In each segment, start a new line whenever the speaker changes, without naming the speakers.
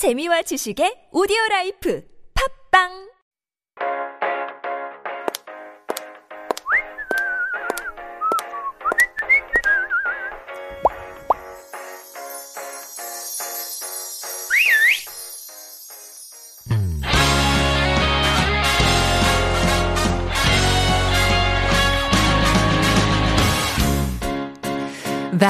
재미와 지식의 오디오 라이프. 팝빵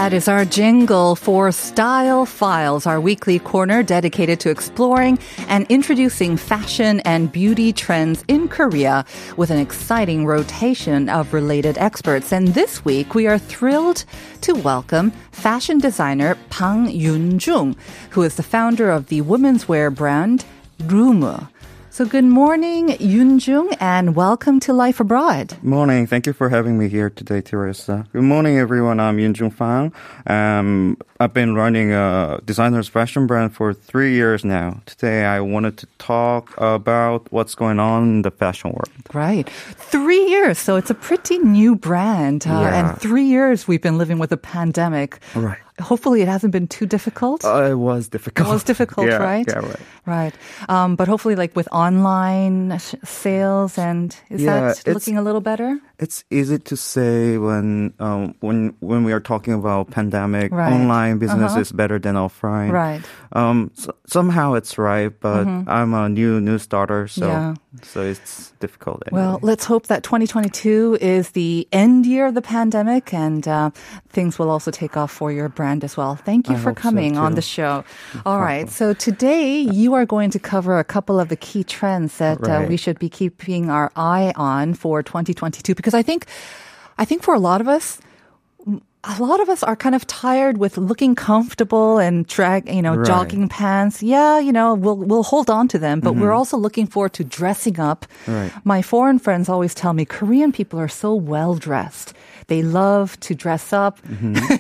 That is our jingle for Style Files, our weekly corner dedicated to exploring and introducing fashion and beauty trends in Korea with an exciting rotation of related experts. And this week, we are thrilled to welcome fashion designer Pang Yun-jung, who is the founder of the women's wear brand Rumu. So good morning, Yun-jung, and welcome to Life Abroad.
Morning. Thank you for having me here today, Teresa. Good morning, everyone. I'm Yun Jung Fang. Um, I've been running a designer's fashion brand for three years now. Today, I wanted to talk about what's going on in the fashion world.
Right. Three years. So it's a pretty new brand. Uh,
Yeah.
And three years we've been living with a pandemic.
Right.
Hopefully it hasn't been too difficult.
Uh, it was difficult.
it was difficult,
yeah,
right?
Yeah, right.
Right. Um, but hopefully, like with online sh- sales, and is
Yeah,
that looking a little better?
It's easy to say when um, when when we are talking about pandemic,
Right.
online business
Uh-huh.
is better than offline.
Right.
Um, so, somehow it's right, but I'm a new new starter, so
Mm-hmm. Yeah.
so it's difficult.
Well, let's hope that 2022 is the end year of the pandemic and uh, things will also take off for your brand as well. Thank you
I
for
hope so,
coming on the show. All right. So today you are going to cover a couple of the key trends that uh, we should be keeping our eye on for 2022 because I think, I think for a lot of us, a lot of us are kind of tired with looking comfortable and drag, you know,
Right.
jogging pants. Yeah, you know, we'll we'll hold on to them, but we're also looking forward to dressing up.
Mm-hmm. Right.
My foreign friends always tell me Korean people are so well dressed. They love to dress up.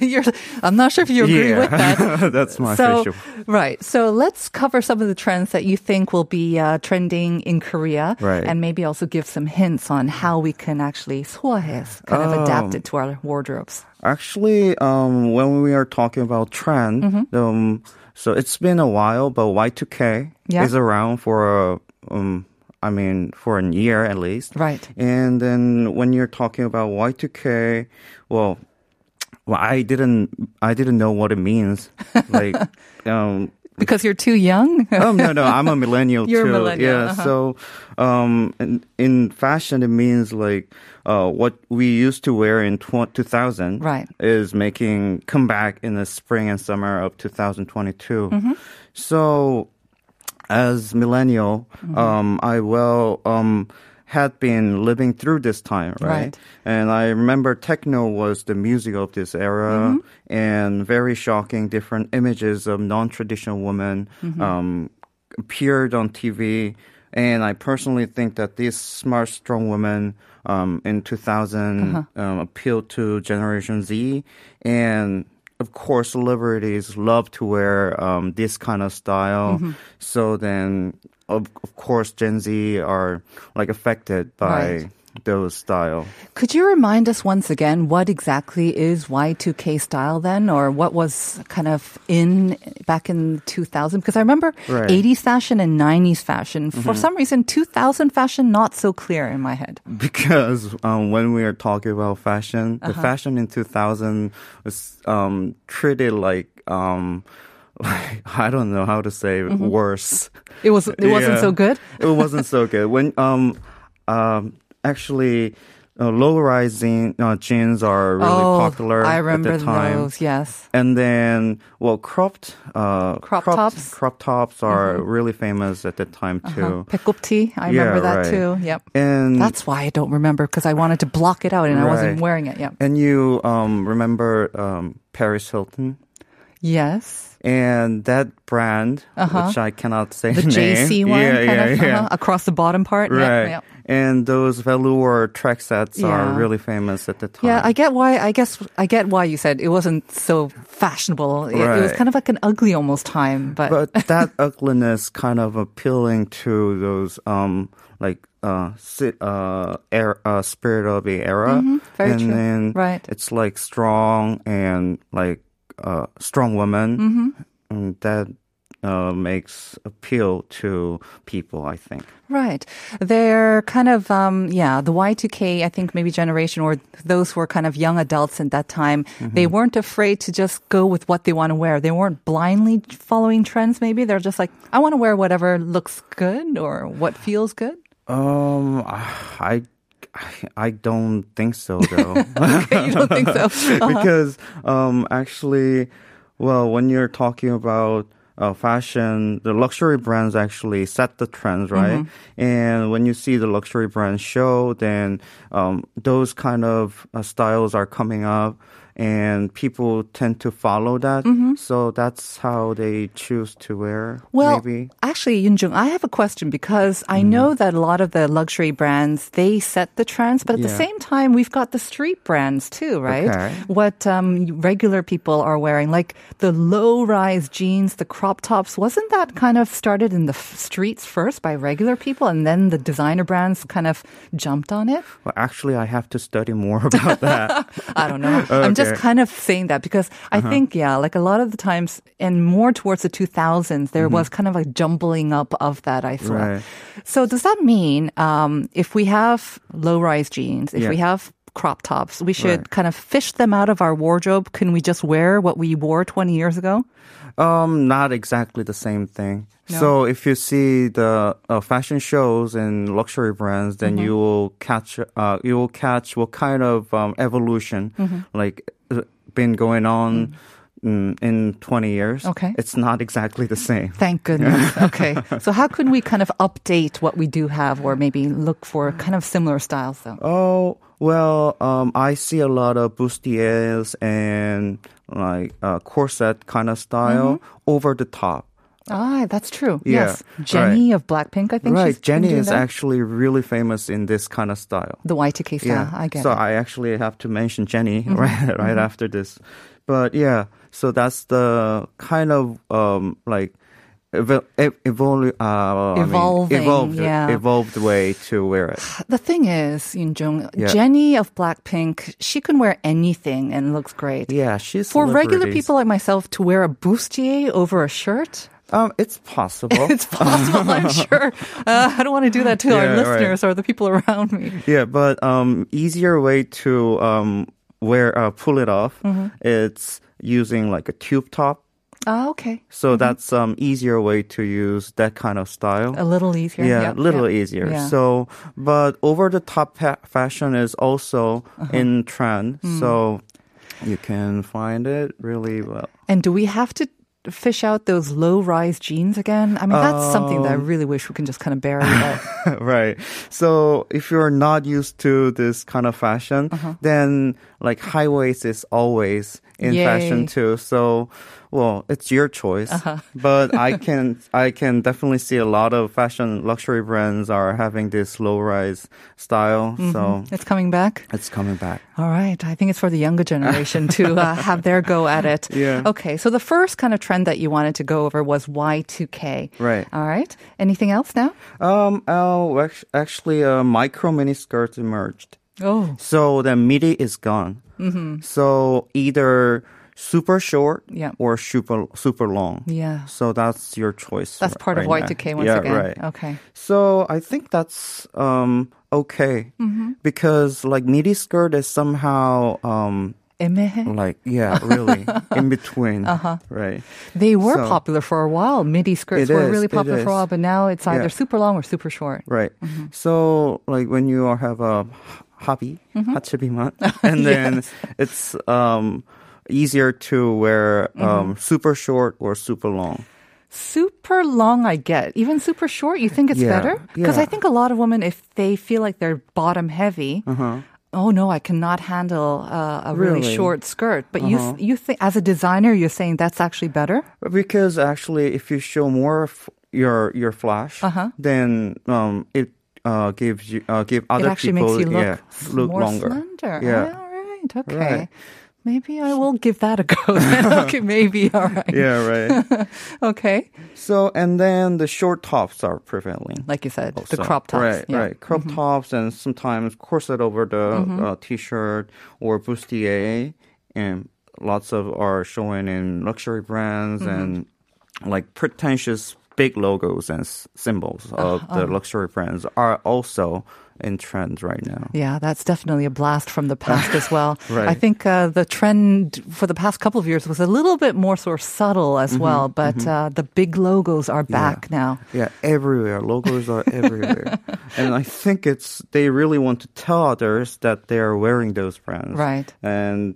You're, I'm not sure if you agree with that.
Mm-hmm. That's my
so,
official.
right. So let's cover some of the trends that you think will be uh, trending in Korea,
Right.
and maybe also give some hints on how we can actually 소화해, kind of
Oh.
adapt it to our wardrobes.
Actually, um, when we are talking about trend,
Mm-hmm.
um, so it's been a while, but Y2K
Yeah.
is around for a, um, I mean, for a year at least.
Right.
And then when you're talking about Y2K, well, well, I didn't, I didn't know what it means. Like, um,
Because you're too young?
oh no no i'm a millennial
You're a
too
millennial,
yeah
uh-huh.
so um in, in fashion it means like uh what we used to wear in tw- 2000
Right.
is making comeback in the spring and summer of 2022
Mm-hmm.
so as millennial
Mm-hmm.
um i well um had been living through this time, right?
Right.
And I remember techno was the music of this era
Mm-hmm.
and very shocking different images of non-traditional women
Mm-hmm.
um, appeared on TV. And I personally think that this smart, strong woman um, in 2000
Uh-huh.
um, appealed to Generation Z. And of course, celebrities love to wear um, this kind of style.
Mm-hmm.
So then, of, of course, Gen Z are like affected by
Right.
Those style.
Could you remind us once again what exactly is Y2K style then, or what was kind of in back in 2000? Because I remember
Right. Mm-hmm.
80s fashion and 90s fashion. For some reason, 2000 fashion not so clear in my head.
because um, when we are talking about fashion, the
Uh-huh.
fashion in 2000 was um, treated like um, like I don't know how to say it, worse.
It was it wasn't
Yeah.
so good.
It wasn't so good when um um actually. Uh, low-rising uh, jeans are really
oh,
popular
I remember
at the time.
those. Yes.
And then, well, cropped, uh,
Crop
cropped-
tops? Mm-hmm.
crop tops are really famous at the time too.
Pekupti, I
Yeah,
remember that
right.
too. Yep.
And
That's why I don't remember because I wanted to block it out and I wasn't wearing it. Yep.
and you um, remember um, Paris Hilton
Yes.
and that brand,
Uh-huh.
which I cannot say
The
name.
JC one,
yeah,
kind
yeah,
of
yeah.
uh-huh, across the bottom part.
Right.
yep.
And those velour track sets
Yeah.
are really famous at the time.
Yeah, I get why. I guess I get why you said it wasn't so fashionable. It, it was kind of like an ugly almost time, but,
but that ugliness kind of appealing to those um like uh uh air uh spirit of the era
Mm-hmm. very
and
true.
then
Right.
it's like strong and like uh strong woman
Mm-hmm.
that uh, makes appeal to people. I think.
Right. They're kind of, um, yeah, the Y2K, I think maybe generation or those who were kind of young adults at that time, they weren't afraid to just go with what they want to wear. They weren't blindly following trends, maybe. They're just like, I want to wear whatever looks good or what feels good.
Um, I. I don't think so though.
Okay, you don't think so? Uh-huh.
because um, actually, well, when you're talking about uh, fashion, the luxury brands actually set the trends, right?
Mm-hmm.
And when you see the luxury brands show, then um, those kind of uh, styles are coming up. And people tend to follow that, so that's how they choose to wear.
Mm-hmm. Well,
maybe.
actually, Yunjung, I have a question because I know that a lot of the luxury brands they set the trends, but at the same time, we've got the street brands too, right?
Okay.
What um, regular people are wearing, like the low-rise jeans, the crop tops. Wasn't that kind of started in the f- streets first by regular people, and then the designer brands kind of jumped on it?
Well, actually, I have to study more about that.
I don't know. I'm just
Uh-huh.
kind of saying that because I think, yeah, like a lot of the times and more towards the 2000s, there was kind of a jumbling up of that, I thought.
Mm-hmm. Right.
So does that mean um, if we have low rise jeans, if
Yeah.
we have crop tops, we should
Right.
kind of fish them out of our wardrobe? Can we just wear what we wore 20 years ago?
Um, not exactly the same thing.
No.
So if you see the uh, fashion shows and luxury brands, then
Mm-hmm.
you will catch uh, you will catch what kind of um, evolution
Mm-hmm.
like been going on. mm, In 20 years.
Okay.
it's not exactly the same.
Thank goodness. Okay. so how can we kind of update what we do have or maybe look for kind of similar styles though?
Oh well, um, I see a lot of bustiers and like uh, corset kind of style
Mm-hmm.
over the top.
Ah, that's true.
Yeah,
yes. Jennie of Blackpink, I think
Right,
she's Jennie
is
that.
actually really famous in this kind of style.
The Y2K style. I get
so
it. Mm-hmm.
I actually have to mention Jennie right right after this. But yeah, so that's the kind of um like ev- ev- evolu- uh, I mean,
Evolving,
evolved
yeah.
evolved way to wear it.
the thing is, Yoonjung,
Yeah.
Jennie of Blackpink, she can wear anything and looks great.
Yeah, she's
For regular people like myself to wear a bustier over a shirt,
Um, it's possible.
it's possible, I'm sure. Uh, I don't want to do that to our
Yeah, right.
listeners or the people around me.
yeah, but um, easier way to um wear uh, pull it off.
Mm-hmm.
It's using like a tube top.
Ah, okay.
So that's um easier way to use that kind of style.
A little easier.
Yeah, a little
yeah.
easier.
Yeah.
So, but over the top pa- fashion is also
Uh-huh.
in trend.
Hmm.
So you can find it really well.
And do we have to fish out those low rise jeans again? I mean, that's something that I
Um,
really wish we can just kind of bury.
Right. So if you're not used to this kind of fashion,
Uh-huh.
then like high waist is always in
Yay.
fashion too. So, well, it's your choice.
Uh-huh.
But I can I can definitely see a lot of fashion luxury brands are having this low rise style. So
it's coming back.
it's coming back.
All right. I think it's for the younger generation to uh, have their go at it.
Yeah.
Okay. So the first kind of trend that you wanted to go over was Y2K.
Right.
All right. Anything else now?
Um, oh, act- actually, uh, micro mini skirts emerged.
Oh.
So the MIDI is gone. Mm-hmm. So either super short
yeah.
or super super long.
Yeah.
So that's your choice.
That's part
right of
Y2K once
yeah,
again.
Right.
Okay.
So I think that's um, okay
mm-hmm.
because like midi skirt is somehow um, like yeah, really in between, uh-huh. right?
They were
so,
popular for a while. Midi skirts were
is,
really popular for a while, but now it's either
yeah.
super long or super short.
Right.
Mm-hmm.
So like when you have a hobby,
mm-hmm.
Hatsubima. And then yes. it's um, easier to wear um, mm-hmm. super short or super long
super long I get. Even super short, you think it's
yeah,
better? Because
yeah.
I think a lot of women, if they feel like they're bottom heavy, uh-huh. oh no, I cannot handle uh, a really?
really?
short skirt. But uh-huh. you, you think as a designer, you're saying that's actually better?
Because actually, if you show more f- your your flash,
uh-huh.
then um, it uh gives you uh give
it
other
actually
people
makes you look,
yeah look
more
longer.
slender.
Yeah.
All right. Okay.
Right.
Maybe I will give that a go. okay, maybe. All right.
Yeah, right.
Okay.
so and then the short tops are prevailing.
Like you said, the crop tops.
Right,
yeah. Mm-hmm.
right. Crop tops and sometimes corset over the uh, t-shirt or bustier, and lots of are showing in luxury brands
Mm-hmm.
and like pretentious big logos and s- symbols of the luxury brands are also in trend right now.
Yeah, that's definitely a blast from the past as well.
Right.
I think uh, the trend for the past couple of years was a little bit more sort of subtle as
Mm-hmm,
well, but uh, the big logos are back now.
Yeah, everywhere. Logos are everywhere. and I think it's they really want to tell others that they are wearing those brands.
Right.
And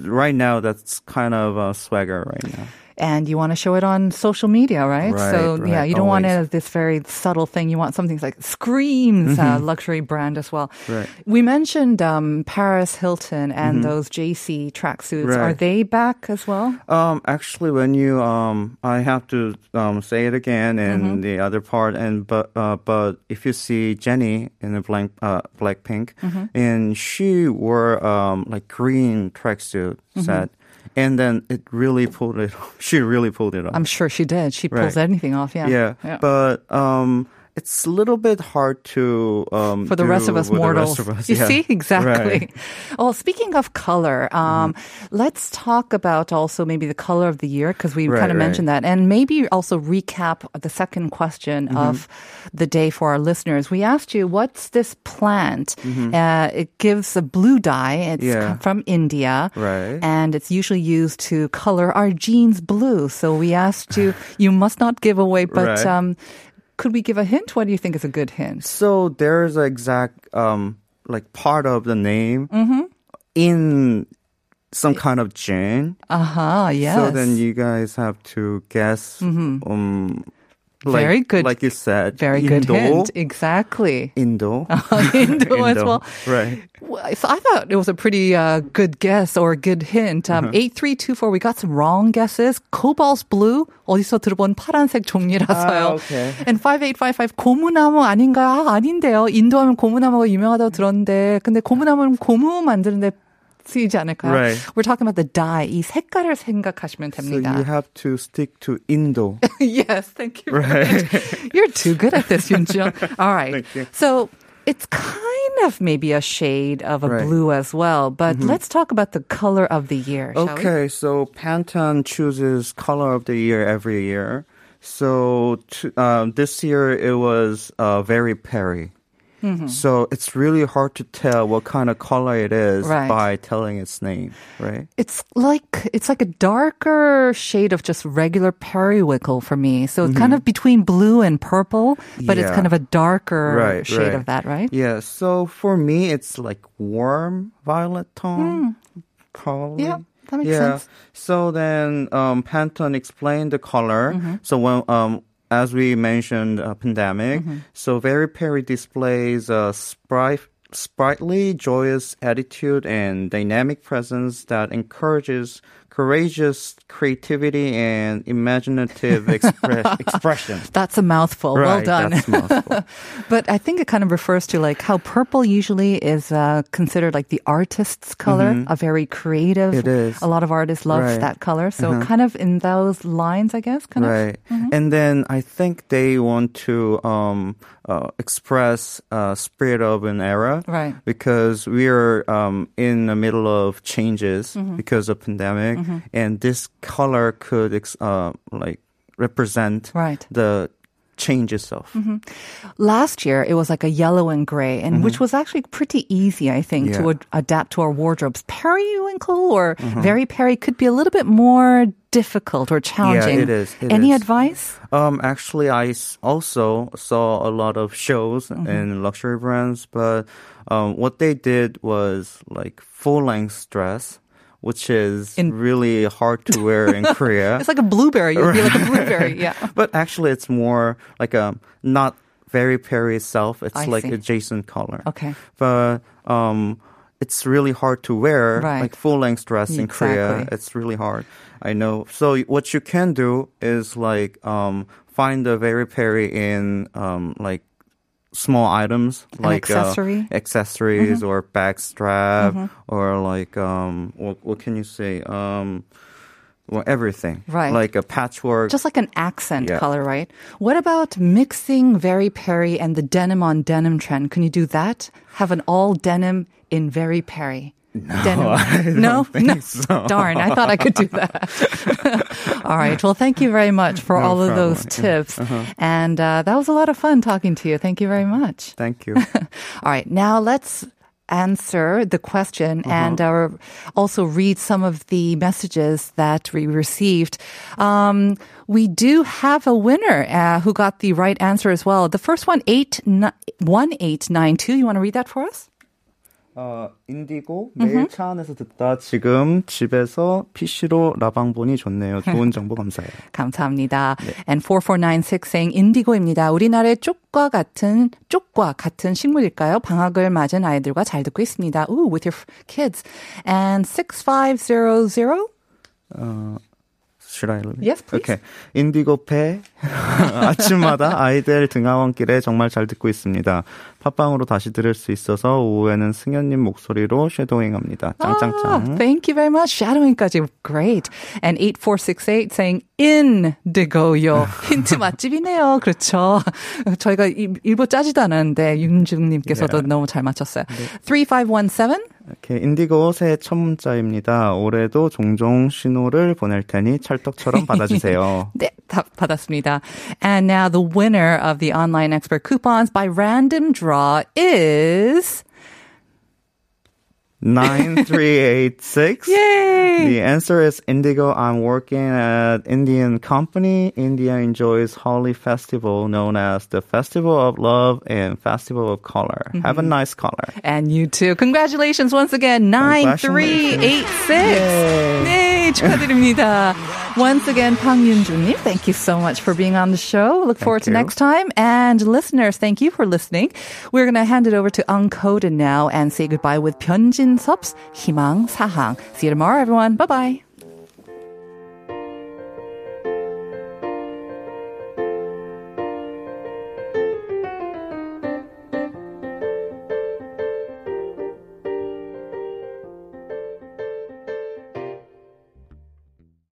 right now that's kind of a swagger right now.
And you want to show it on social media, right?
Right,
so yeah, you don't want it as this very subtle thing. You want something like screams uh, luxury brand as well.
Mm-hmm. Right.
We mentioned um, Paris Hilton and those JC tracksuits.
Right.
Are they back as well?
Um, actually, when you um, I have to um say it again in
Mm-hmm.
the other part, and but uh, but if you see Jennie in the blank uh Blackpink,
Mm-hmm.
and she wore um like green tracksuit
Mm-hmm.
set, and then it really pulled it. Off. She really pulled it off.
I'm sure she did. She pulls
Right.
anything off. Yeah.
yeah. but um. It's a little bit hard to um,
for the rest of us mortals.
of us.
You
Yeah.
see, exactly.
Right.
Well, speaking of color, um, let's talk about also maybe the color of the year because we
Right,
kind of
right.
mentioned that, and maybe also recap the second question
Mm-hmm.
of the day for our listeners. We asked you, "What's this plant?" Uh, it gives a blue dye. It's
Mm-hmm. Yeah.
from India,
Right.
And it's usually used to color our jeans blue. So we asked you, you must not give away, but. Um, could we give a hint? What do you think is a good hint?
So there's an exact um like part of the name
Mm-hmm.
in some kind of gin.
Uh huh. Yes.
So then you guys have to guess. Um, like,
Very good.
Like you said,
Very good
Indo,
hint. Exactly.
Indo,
Indo as well.
Right.
Well, So I thought it was a pretty uh, good guess or a good hint. Um,
Uh-huh.
8324, we got some wrong guesses. Cobalt blue, 어디서 들어본 파란색 종이라서요.
아, okay.
And 5855, 고무나무 아닌가요? 아, 아닌데요. 인도 하면 고무나무가 유명하다고 들었는데, 근데 고무나무는 고무 만드는데 쓰이지 않을까요?
Right.
We're talking about the dye. 이 색깔을 생각하시면 됩니다.
So you have to stick to Indo.
yes, thank you. Right. You're too good at this, Yunjun. All right.
Thank you.
So it's kind of maybe a shade of a
right.
blue as well, but mm-hmm. let's talk about the color of the year.
okay, so Pantone chooses color of the year every year. So to, um, this year it was uh, very Peri.
Mm-hmm.
So it's really hard to tell what kind of color it is
Right.
by telling its name, right?
It's like it's like a darker shade of just regular periwinkle for me. So it's kind of between blue and purple, but it's
Mm-hmm.
Kind of a darker
Right,
shade
right.
of that, right?
Yeah. So for me, it's like warm violet tone, probably.
Hmm. Yeah, that makes
yeah.
sense.
So then um, Pantone explained the color.
Mm-hmm.
So when um, as we mentioned, uh, pandemic.
Mm-hmm.
So Very Peri displays a sprite. Sprightly, joyous attitude and dynamic presence that encourages courageous creativity and imaginative expre- expression.
That's a mouthful. well done.
that's mouthful.
But I think it kind of refers to like how purple usually is uh, considered like the artist's color, a very creative.
Mm-hmm. It is.
A lot of artists love
Right.
that color. So kind of in those lines, I guess. Kind
right.
Mm-hmm.
And then I think they want to um, uh, express uh, spirit of an era,
Right.
Because we are um, in the middle of changes
Mm-hmm.
because of pandemic, and this color could uh, like represent
Right.
the change itself.
of. Last year, it was like a yellow and gray, and which was actually pretty easy, I think, to
Mm-hmm.
Ad- adapt to our wardrobes. Periwinkle or
Mm-hmm.
very peri could be a little bit more difficult or challenging.
Yeah, it is, it
Any
is.
advice?
Um, actually, I also saw a lot of shows
Mm-hmm.
in luxury brands, but um, what they did was like full length dress, which is
In-
really hard to wear in Korea.
It's like a blueberry. You'd be like a blueberry. Yeah.
but actually, it's more like a not very Peri itself. It's
I
like
see.
adjacent color.
Okay.
But um, it's really hard to wear
Right.
like full length dress in Korea. It's really hard. I know. So what you can do is like um, find a very Peri in um, like small items
An
like
accessory?
uh, accessories or bag strap or like um what, what can you say um well everything
Right.
like a patchwork
Just like an accent
Yeah.
color, right? What about mixing very Peri and the denim on denim trend? Can you do that? Have an all denim in very Peri. Denim.
I don't
no, no.
so.
Darn, I thought I could do that. all right. Well, thank you very much for
No
all of
problem.
those
Yeah.
tips. And uh, that was a lot of fun talking to you. Thank you very much.
Thank you.
All right, now let's answer the question
Uh-huh.
and uh, also read some of the messages that we received. Um, we do have a winner uh, who got the right answer as well. The first one, eight one eight nine two. You want to read that for us?
어, 인디고 매일 차 안에서 듣다 지금 집에서 PC로 라방 보니 좋네요. 좋은 정보 감사해요.
감사합니다. And 4496 saying 인디고입니다. 우리나라의 쪽과 같은 쪽과 같은 식물일까요? 방학을 맞은 아이들과 잘 듣고 있습니다. Ooh, with your kids. And 6500
Should I?
Yes, please.
Okay. 인디고 패 아침마다 아이들 등하원길에 정말 잘 듣고 있습니다. 팟빵으로 다시 들을 수 있어서 오후에는 승현님 목소리로 쉐도잉합니다.
Ah,
짱짱짱.
thank you very much. Shadowing까지 great. And 8468 saying indigo요. 힌트 맛집이네요. 그렇죠. 저희가 일- 일부 짜지도 않았는데 윤중님께서도
네.
너무 잘 맞췄어요. 3517
이렇게 인디고 새해 첫 문자입니다. 올해도 종종 신호를 보낼 테니 찰떡처럼 받아주세요.
네, 다 받았습니다. And now the winner of the online expert coupons by random draw is
9386.
Yay!
The answer is Indigo. I'm working at Indian company. India enjoys Holi festival known as the Festival of Love and Festival of Color. Have a nice color.
And you too. Congratulations once again. 9386. 네, 축하드립니다. Once again, Pang Yunju님, thank you so much for being on the show. Look thank forward to
you.
next time. And listeners, thank you for listening. We're going to hand it over to Uncoden now and say goodbye with Byun Jin-sub's Himang Sahang. See you tomorrow, everyone. Bye bye.